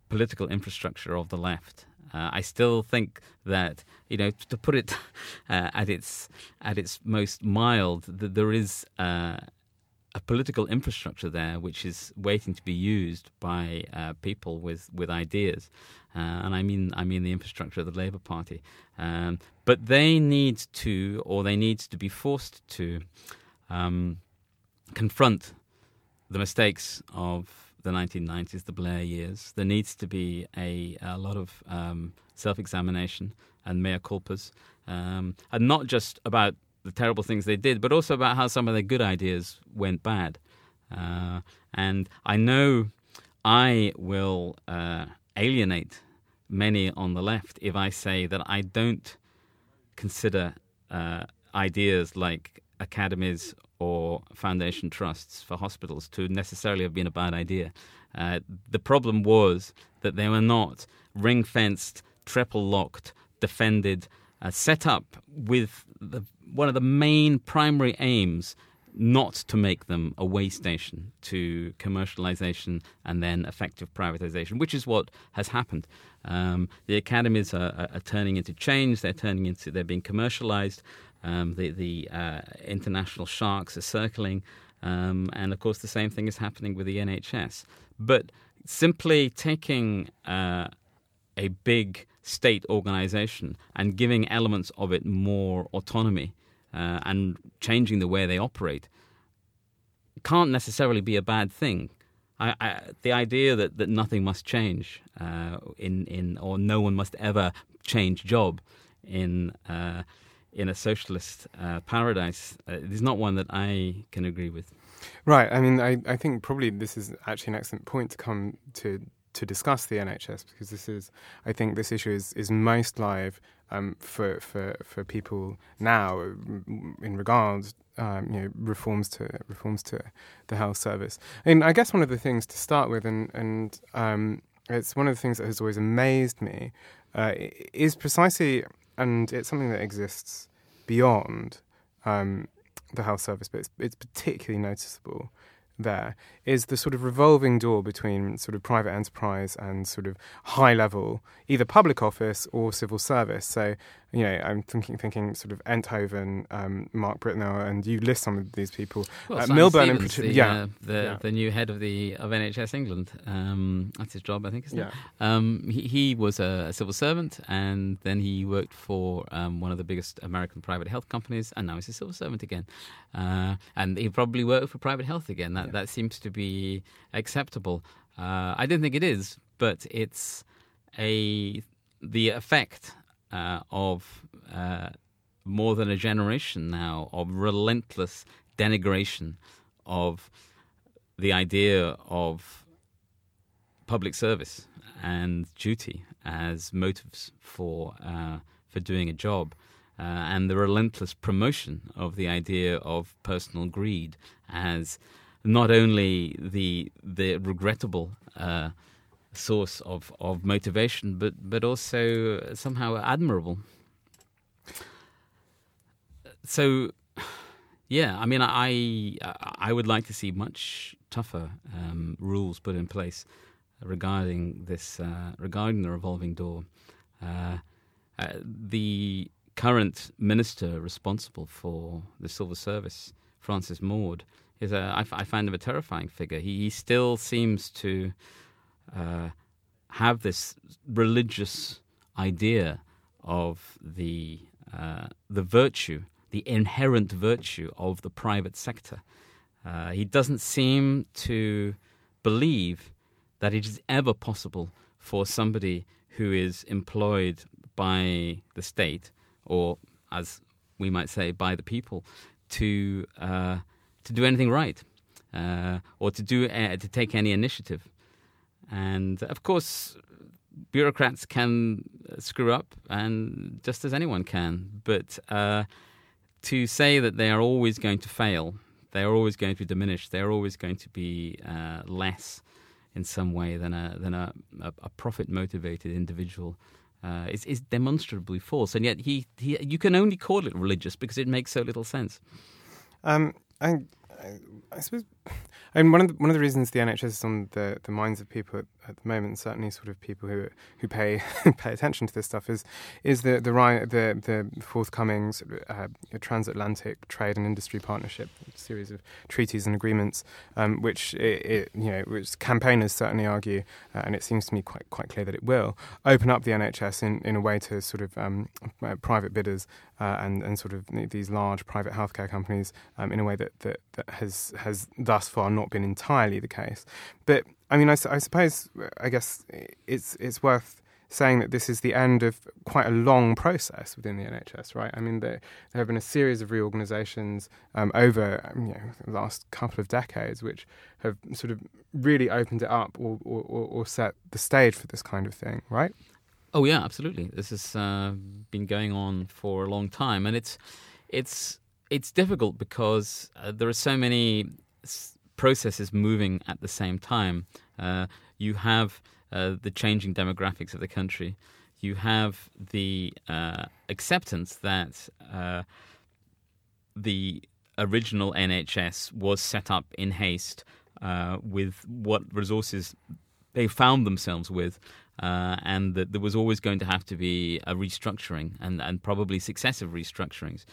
political infrastructure of the left. Uh, I still think that you know to put it uh, at its at its most mild, that there is uh, a political infrastructure there which is waiting to be used by uh, people with with ideas, uh, and I mean I mean the infrastructure of the Labour Party. Um, but they need to, or they need to be forced to, um, confront the mistakes of the 1990s, the Blair years. There needs to be a, a lot of um, self examination and mea culpas, um, and not just about the terrible things they did, but also about how some of their good ideas went bad. Uh, and I know I will uh, alienate many on the left if I say that I don't consider uh, ideas like academies or foundation trusts for hospitals to necessarily have been a bad idea. Uh, the problem was that they were not ring fenced, triple locked, defended, uh, set up with the, one of the main primary aims not to make them a way station to commercialization and then effective privatization, which is what has happened. Um, the academies are, are, turning into chains, they're turning into, they're being commercialized. Um, the the uh, international sharks are circling, um, and of course the same thing is happening with the NHS. But simply taking uh, a big state organization and giving elements of it more autonomy uh, and changing the way they operate can't necessarily be a bad thing. I, I, the idea that, that nothing must change uh, in, in or no one must ever change job in uh, in a socialist uh, paradise uh, is not one that I can agree with. Right. I mean, I, I think probably this is actually an excellent point to come to to discuss the NHS because this is, I think, this issue is, is most live um, for, for for people now in regards um, you know reforms to reforms to the health service. Mean, I guess one of the things to start with, and and um, it's one of the things that has always amazed me, uh, is precisely, and it's something that exists beyond um, the health service, but it's, it's particularly noticeable there is the sort of revolving door between sort of private enterprise and sort of high level, either public office or civil service. So, you know, I'm thinking thinking sort of Enthoven, um, Mark Britnell, and you list some of these people. Well, uh, Milburn, Stevens, the, yeah, uh, the, yeah. the new head of the of NHS England. Um, that's his job, I think. Isn't yeah. it? Um, he, he was a, a, civil servant, and then he worked for um, one of the biggest American private health companies, and now he's a civil servant again. Uh, and he probably worked for private health again. That yeah. that seems to be acceptable. Uh, I don't think it is, but it's a the effect uh, of uh, more than a generation now of relentless denigration of the idea of public service and duty as motives for uh, for doing a job. Uh, and the relentless promotion of the idea of personal greed as not only the the regrettable uh, source of, of motivation, but but also somehow admirable. So, yeah, I mean, I I would like to see much tougher um, rules put in place regarding this uh, regarding the revolving door. Uh, uh, the current minister responsible for the civil service, Francis Maude, is a I, f- I find him a terrifying figure. He, he still seems to uh, have this religious idea of the uh, the virtue, the inherent virtue of the private sector. Uh, he doesn't seem to believe that it is ever possible for somebody who is employed by the state, or as we might say, by the people, to uh, to do anything right uh, or to do uh, to take any initiative. And of course, bureaucrats can screw up, and just as anyone can. But uh, to say that they are always going to fail, they are always going to be diminished, they are always going to be uh, less in some way than a than a, a, a profit motivated individual. Uh, is, is demonstrably false, and yet he, he you can only call it religious because it makes so little sense. Um, I, I, I suppose I mean, one of the, one of the reasons the NHS is on the, the minds of people at the moment, certainly sort of people who who pay pay attention to this stuff, is is the the the, the forthcoming uh, transatlantic trade and industry partnership, series of treaties and agreements, um, which it, it, you know, which campaigners certainly argue, uh, and it seems to me quite quite clear that it will open up the NHS in, in a way to sort of um, uh, private bidders uh, and and sort of these large private healthcare companies um, in a way that, that that has has thus far not been entirely the case. But I mean, I, I suppose, I guess it's it's worth saying that this is the end of quite a long process within the NHS, right? I mean, there, there have been a series of reorganisations um, over you know, the last couple of decades, which have sort of really opened it up or, or, or set the stage for this kind of thing, right? Oh yeah, absolutely. This has uh, been going on for a long time, and it's it's it's difficult because uh, there are so many processes moving at the same time. Uh, you have uh, the changing demographics of the country. You have the uh, acceptance that uh, the original NHS was set up in haste uh, with what resources they found themselves with. Uh, and that there was always going to have to be a restructuring and, and probably successive restructurings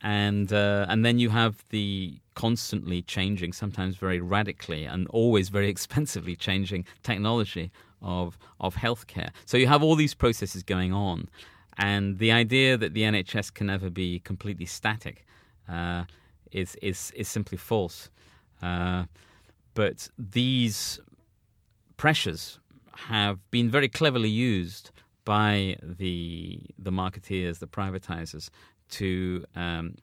and and then you have the constantly changing, sometimes very radically, and always very expensively changing technology of of healthcare. So you have all these processes going on, and the idea that the NHS can never be completely static uh, is is is simply false. Uh, but these pressures have been very cleverly used by the the marketeers, the privatizers, to um,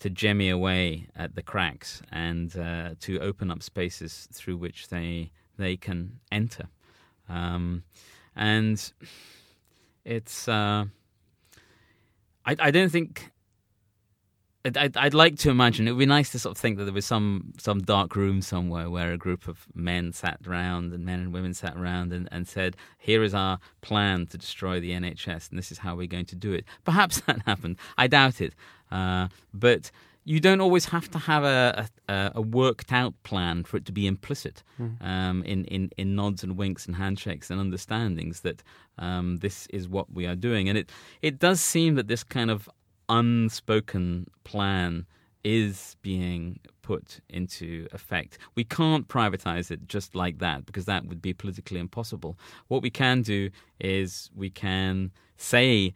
to jemmy away at the cracks and uh, to open up spaces through which they they can enter. Um, and it's uh, I, I don't think I'd, I'd, like to imagine it would be nice to sort of think that there was some some dark room somewhere where a group of men sat around and men and women sat around and, and said, "Here is our plan to destroy the NHS, and this is how we're going to do it." Perhaps that happened. I doubt it, uh, but you don't always have to have a, a, a, worked out plan for it to be implicit mm. um, in, in, in nods and winks and handshakes and understandings that um, this is what we are doing. And it, it does seem that this kind of unspoken plan is being put into effect. We can't privatize it just like that because that would be politically impossible. What we can do is we can say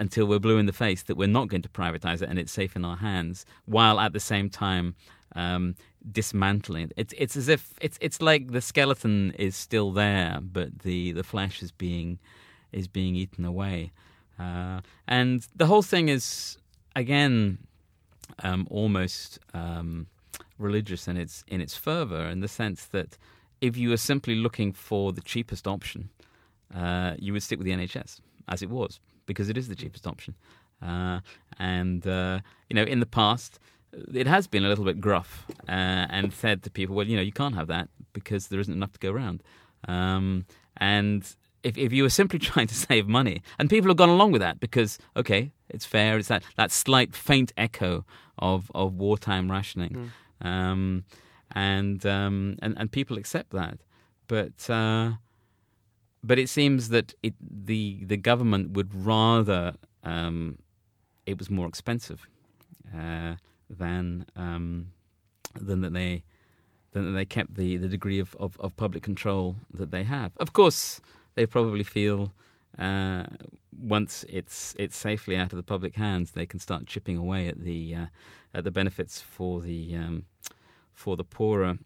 until we're blue in the face that we're not going to privatize it and it's safe in our hands, while at the same time um, dismantling it. It's it's as if it's it's like the skeleton is still there, but the, the flesh is being is being eaten away. Uh, and the whole thing is again um, almost um, religious in its in its fervor, in the sense that if you were simply looking for the cheapest option, uh, you would stick with the NHS as it was because it is the cheapest option. Uh, and uh, you know, in the past, it has been a little bit gruff uh, and said to people, "Well, you know, you can't have that because there isn't enough to go around." Um, and if if you were simply trying to save money, and people have gone along with that because okay, it's fair. It's that that slight faint echo of of wartime rationing, mm. um, and um, and and people accept that, but. But it seems that it, the the government would rather um, it was more expensive uh, than um, than that they than that they kept the, the degree of, of, of, public control that they have. Of course, they probably feel uh, once it's it's safely out of the public hands, they can start chipping away at the uh, at the benefits for the um, for the poorer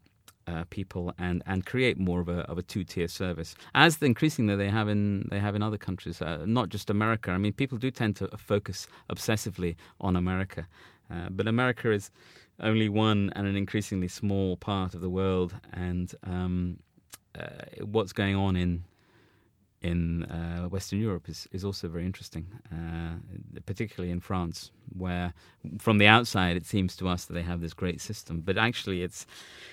uh, people and, and create more of a of a two tier service, as increasingly they have in they have in other countries, uh, not just America. I mean, people do tend to focus obsessively on America, uh, but America is only one and an increasingly small part of the world, and um, uh, what's going on in in uh, Western Europe is, is also very interesting, uh, particularly in France, where from the outside it seems to us that they have this great system, but actually it's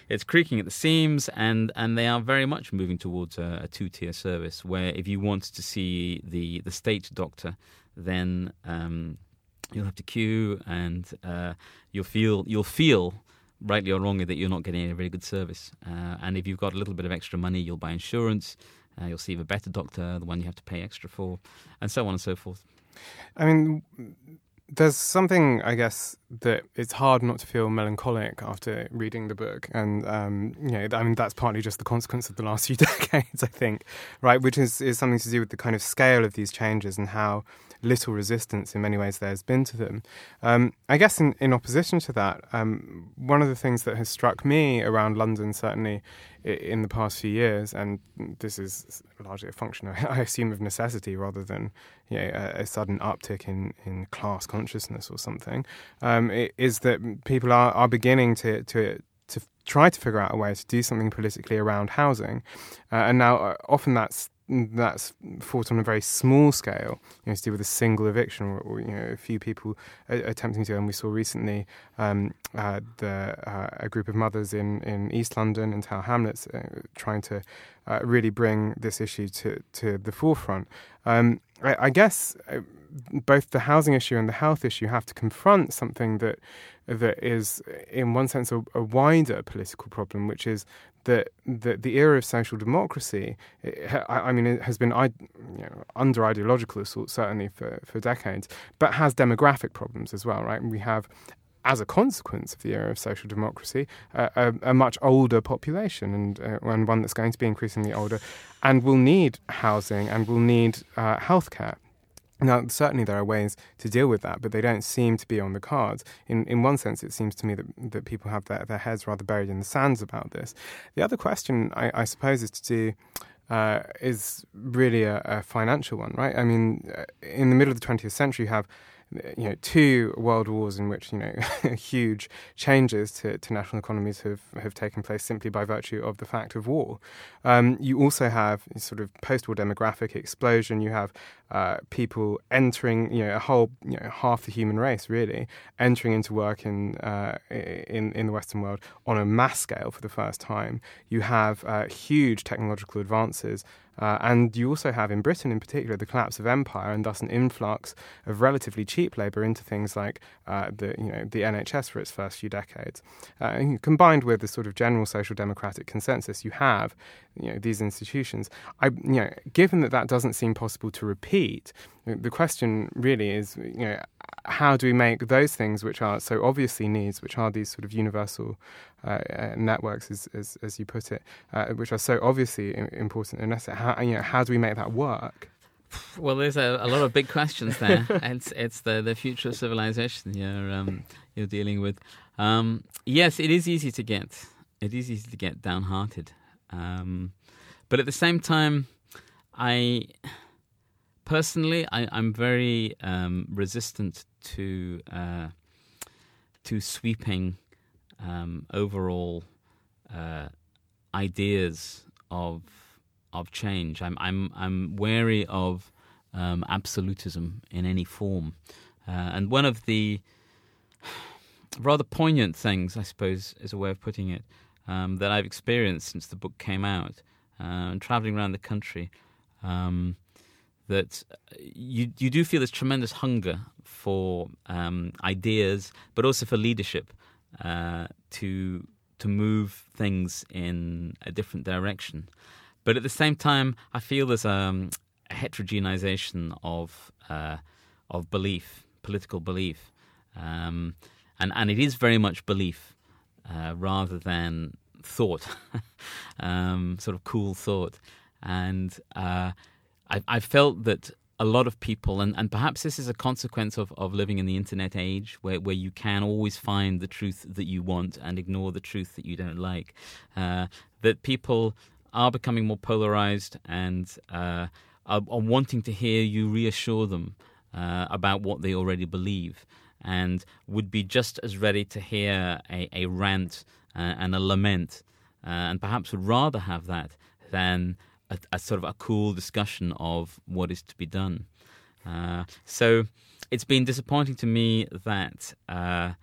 it's creaking at the seams, and, and they are very much moving towards a, a two tier service, where if you want to see the the state doctor, then um, you'll have to queue, and uh, you'll feel you'll feel rightly or wrongly that you're not getting a very good service, uh, and if you've got a little bit of extra money, you'll buy insurance uh, you'll see the better doctor, the one you have to pay extra for, and so on and so forth. I mean, there's something I guess that it's hard not to feel melancholic after reading the book, and um, you know, I mean that's partly just the consequence of the last few decades, I think, right? Which is is something to do with the kind of scale of these changes and how little resistance in many ways there's been to them. Um, I guess in, in opposition to that, um, one of the things that has struck me around London, certainly in the past few years, and this is largely a function, I assume, of necessity rather than you know, a, a, sudden uptick in, in class consciousness or something, um, is that people are, are beginning to, to to try to figure out a way to do something politically around housing, uh, and now uh, often that's that's fought on a very small scale, you know, to do with a single eviction or, or you know a few people attempting to. And we saw recently um, uh, the uh, a group of mothers in, in East London in Tower Hamlets uh, trying to uh, really bring this issue to to the forefront. Um, I, I, guess uh, both the housing issue and the health issue have to confront something that that is, in one sense, a, a wider political problem, which is that the, the era of social democracy, it, I, I, mean, it has been you know, under ideological assault certainly for, for decades, but has demographic problems as well, right? We have as a consequence of the era of social democracy, uh, a, a, much older population and, uh, and one that's going to be increasingly older and will need housing and will need uh, healthcare. Now, certainly there are ways to deal with that, but they don't seem to be on the cards. In in one sense, it seems to me that, that people have their, their heads rather buried in the sands about this. The other question, I, I suppose, is to do uh, is really a, a, financial one, right? I mean, uh, in the middle of the 20th century, you have you know, two world wars in which you know huge changes to, to national economies have, have taken place simply by virtue of the fact of war. Um, you also have sort of post-war demographic explosion. You have uh, people entering, you know, a whole, you know, half the human race really entering into work in uh, in in the Western world on a mass scale for the first time. You have uh, huge technological advances uh, and you also have in Britain, in particular, the collapse of empire and thus an influx of relatively cheap labour into things like uh, the you know the NHS for its first few decades. Uh, combined with the sort of general social democratic consensus, you have you know these institutions. I you know given that that doesn't seem possible to repeat, the question really is you know how do we make those things which are so obviously needs, which are these sort of universal uh, uh, networks, as, as, as you put it, uh, which are so obviously important and necessary. How you know how do we make that work? Well, there's a, a lot of big questions there. it's it's the, the future of civilization you're um, you're dealing with. Um, yes, it is easy to get it is easy to get downhearted, um, but at the same time, I personally I, am very um, resistant to uh, to sweeping um, overall uh, ideas of of change. I'm I'm I'm wary of um, absolutism in any form, uh, and one of the rather poignant things, I suppose, is a way of putting it, um, that I've experienced since the book came out, uh, and traveling around the country. Um, that you you do feel this tremendous hunger for um, ideas, but also for leadership uh, to to move things in a different direction. But at the same time, I feel there's um, a heterogenization of uh, of belief, political belief, um, and and it is very much belief uh, rather than thought, um, sort of cool thought. And uh, I, I felt that a lot of people, and, and perhaps this is a consequence of, of living in the internet age where, where you can always find the truth that you want and ignore the truth that you don't like, uh, that people are becoming more polarized and uh, are, are, wanting to hear you reassure them uh, about what they already believe and would be just as ready to hear a, a rant uh, and a lament uh, and perhaps would rather have that than a, a, sort of a cool discussion of what is to be done. Uh, so it's been disappointing to me that uh,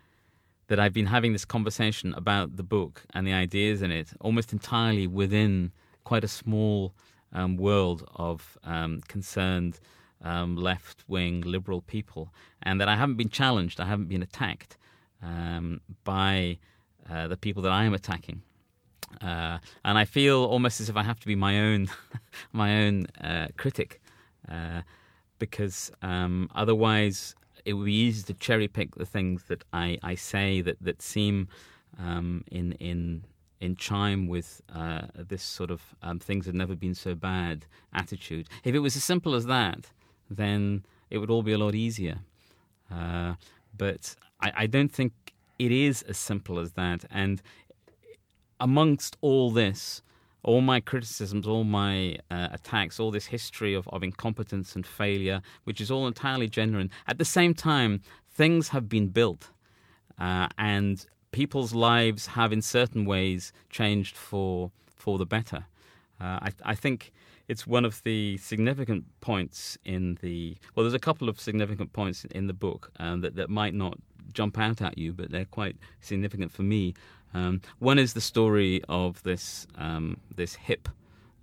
that I've been having this conversation about the book and the ideas in it almost entirely within quite a small um, world of um, concerned um, left wing liberal people, and that I haven't been challenged, I haven't been attacked um, by uh, the people that I am attacking. Uh, and I feel almost as if I have to be my own, my own uh, critic, uh, because um, otherwise it would be easy to cherry pick the things that I, I say that that seem um, in in in chime with uh, this sort of um, things have never been so bad attitude. If it was as simple as that, then it would all be a lot easier. Uh, but I, I don't think it is as simple as that, and amongst all this, all my criticisms, all my uh, attacks, all this history of, of incompetence and failure, which is all entirely genuine, at the same time, things have been built uh, and people's lives have, in certain ways, changed for, for the better. Uh, I, I think it's one of the significant points in the well there's a couple of significant points in the book um, that, that might not jump out at you but they're quite significant for me um, one is the story of this um, this hip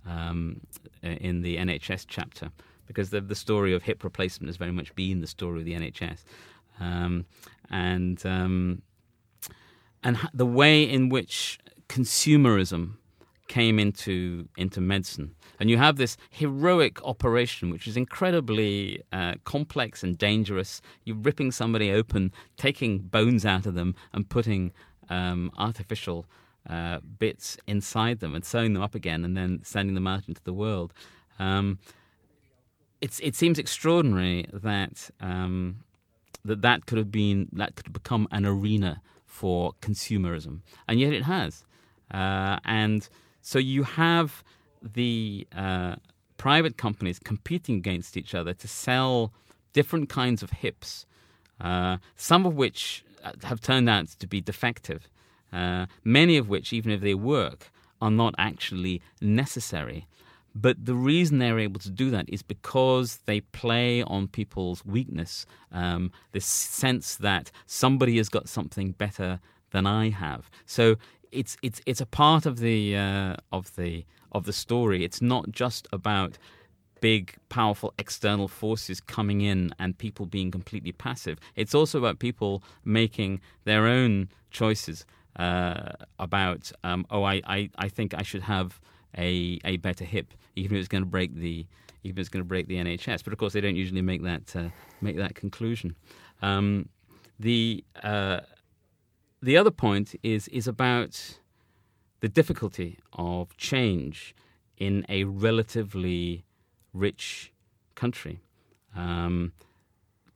um, in the NHS chapter, because the, the story of hip replacement has very much been the story of the NHS, um, and um, and the way in which consumerism came into into medicine. And you have this heroic operation, which is incredibly uh, complex and dangerous. You're ripping somebody open, taking bones out of them, and putting um, artificial uh, bits inside them and sewing them up again and then sending them out into the world. Um, it seems extraordinary that um, that that could have been that could have become an arena for consumerism, and yet it has. Uh, and so you have the uh, private companies competing against each other to sell different kinds of hips uh, some of which have turned out to be defective, uh, many of which, even if they work, are not actually necessary. But the reason they're able to do that is because they play on people's weakness, um, this sense that somebody has got something better than I have. So it's it's it's a part of the uh, of the of the story. It's not just about big, powerful external forces coming in and people being completely passive. It's also about people making their own choices uh, about, um, oh, I, I, I think I should have a, a better hip, even if it's going to break the even if it's going to break the NHS. But of course, they don't usually make that uh, make that conclusion. Um, the uh, the other point is is about the difficulty of change in a relatively rich country. Um,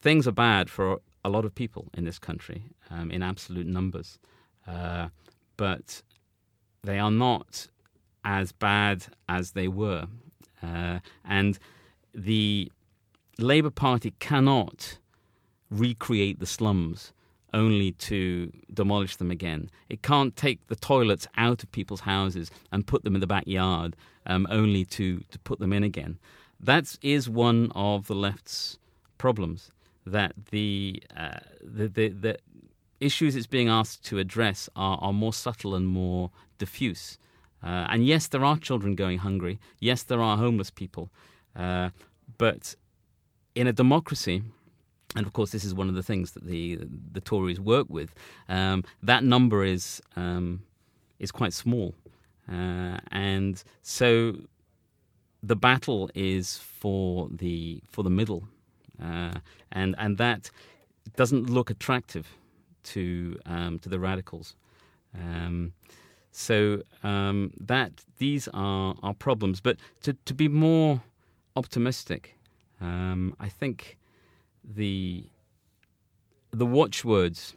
things are bad for a lot of people in this country um, in absolute numbers, uh, but they are not as bad as they were. Uh, and the Labour Party cannot recreate the slums only to demolish them again. It can't take the toilets out of people's houses and put them in the backyard um, only to, to put them in again. That is one of the left's problems. That the, uh, the, the, the issues it's being asked to address are, are more subtle and more diffuse. Uh, and yes, there are children going hungry. Yes, there are homeless people. Uh, but in a democracy, and of course, this is one of the things that the the Tories work with. Um, that number is um, is quite small, uh, and so the battle is for the for the middle, uh, and and that doesn't look attractive to um, to the radicals. Um, so um, that these are are problems. But to to be more optimistic, um, I think the the watchwords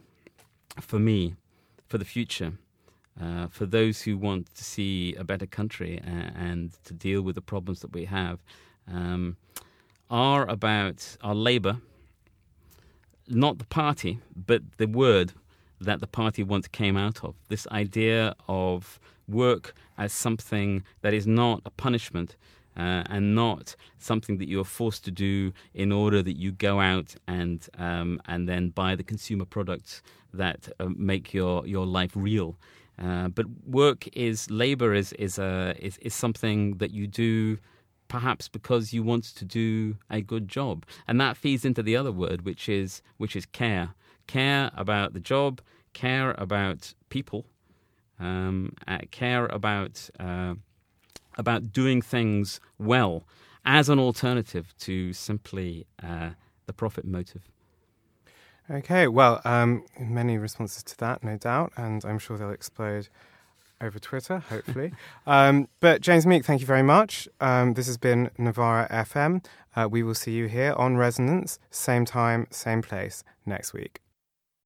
for me for the future. Uh, for those who want to see a better country and, and to deal with the problems that we have, um, are about our Labour, not the party, but the word that the party once came out of. This idea of work as something that is not a punishment, uh, and not something that you are forced to do in order that you go out and um, and then buy the consumer products that uh, make your your life real. Uh, but work is labor is is a is, is something that you do perhaps because you want to do a good job and that feeds into the other word which is which is care care about the job care about people um, uh, care about uh, about doing things well as an alternative to simply uh, the profit motive. Okay, well, um, many responses to that, no doubt, and I'm sure they'll explode over Twitter, hopefully. um, but James Meek, thank you very much. Um, this has been Novara FM. Uh, we will see you here on Resonance, same time, same place next week.